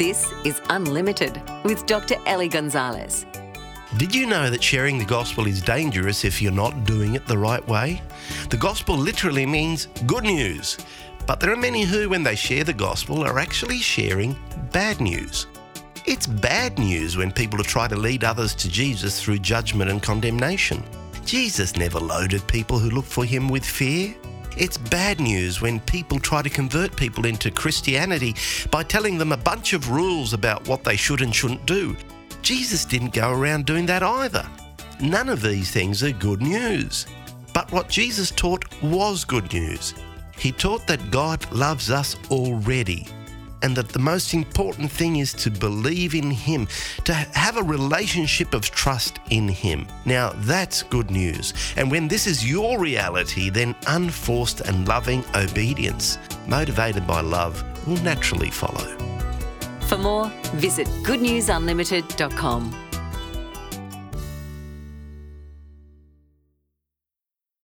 This is Unlimited with Dr. Ellie Gonzalez. Did you know that sharing the gospel is dangerous if you're not doing it the right way? The gospel literally means good news. But there are many who, when they share the gospel, are actually sharing bad news. It's bad news when people try to lead others to Jesus through judgment and condemnation. Jesus never loaded people who look for him with fear. It's bad news when people try to convert people into Christianity by telling them a bunch of rules about what they should and shouldn't do. Jesus didn't go around doing that either. None of these things are good news. But what Jesus taught was good news. He taught that God loves us already and that the most important thing is to believe in Him, to have a relationship of trust in Him. Now, that's good news. And when this is your reality, then unforced and loving obedience, motivated by love, will naturally follow. For more, visit goodnewsunlimited.com.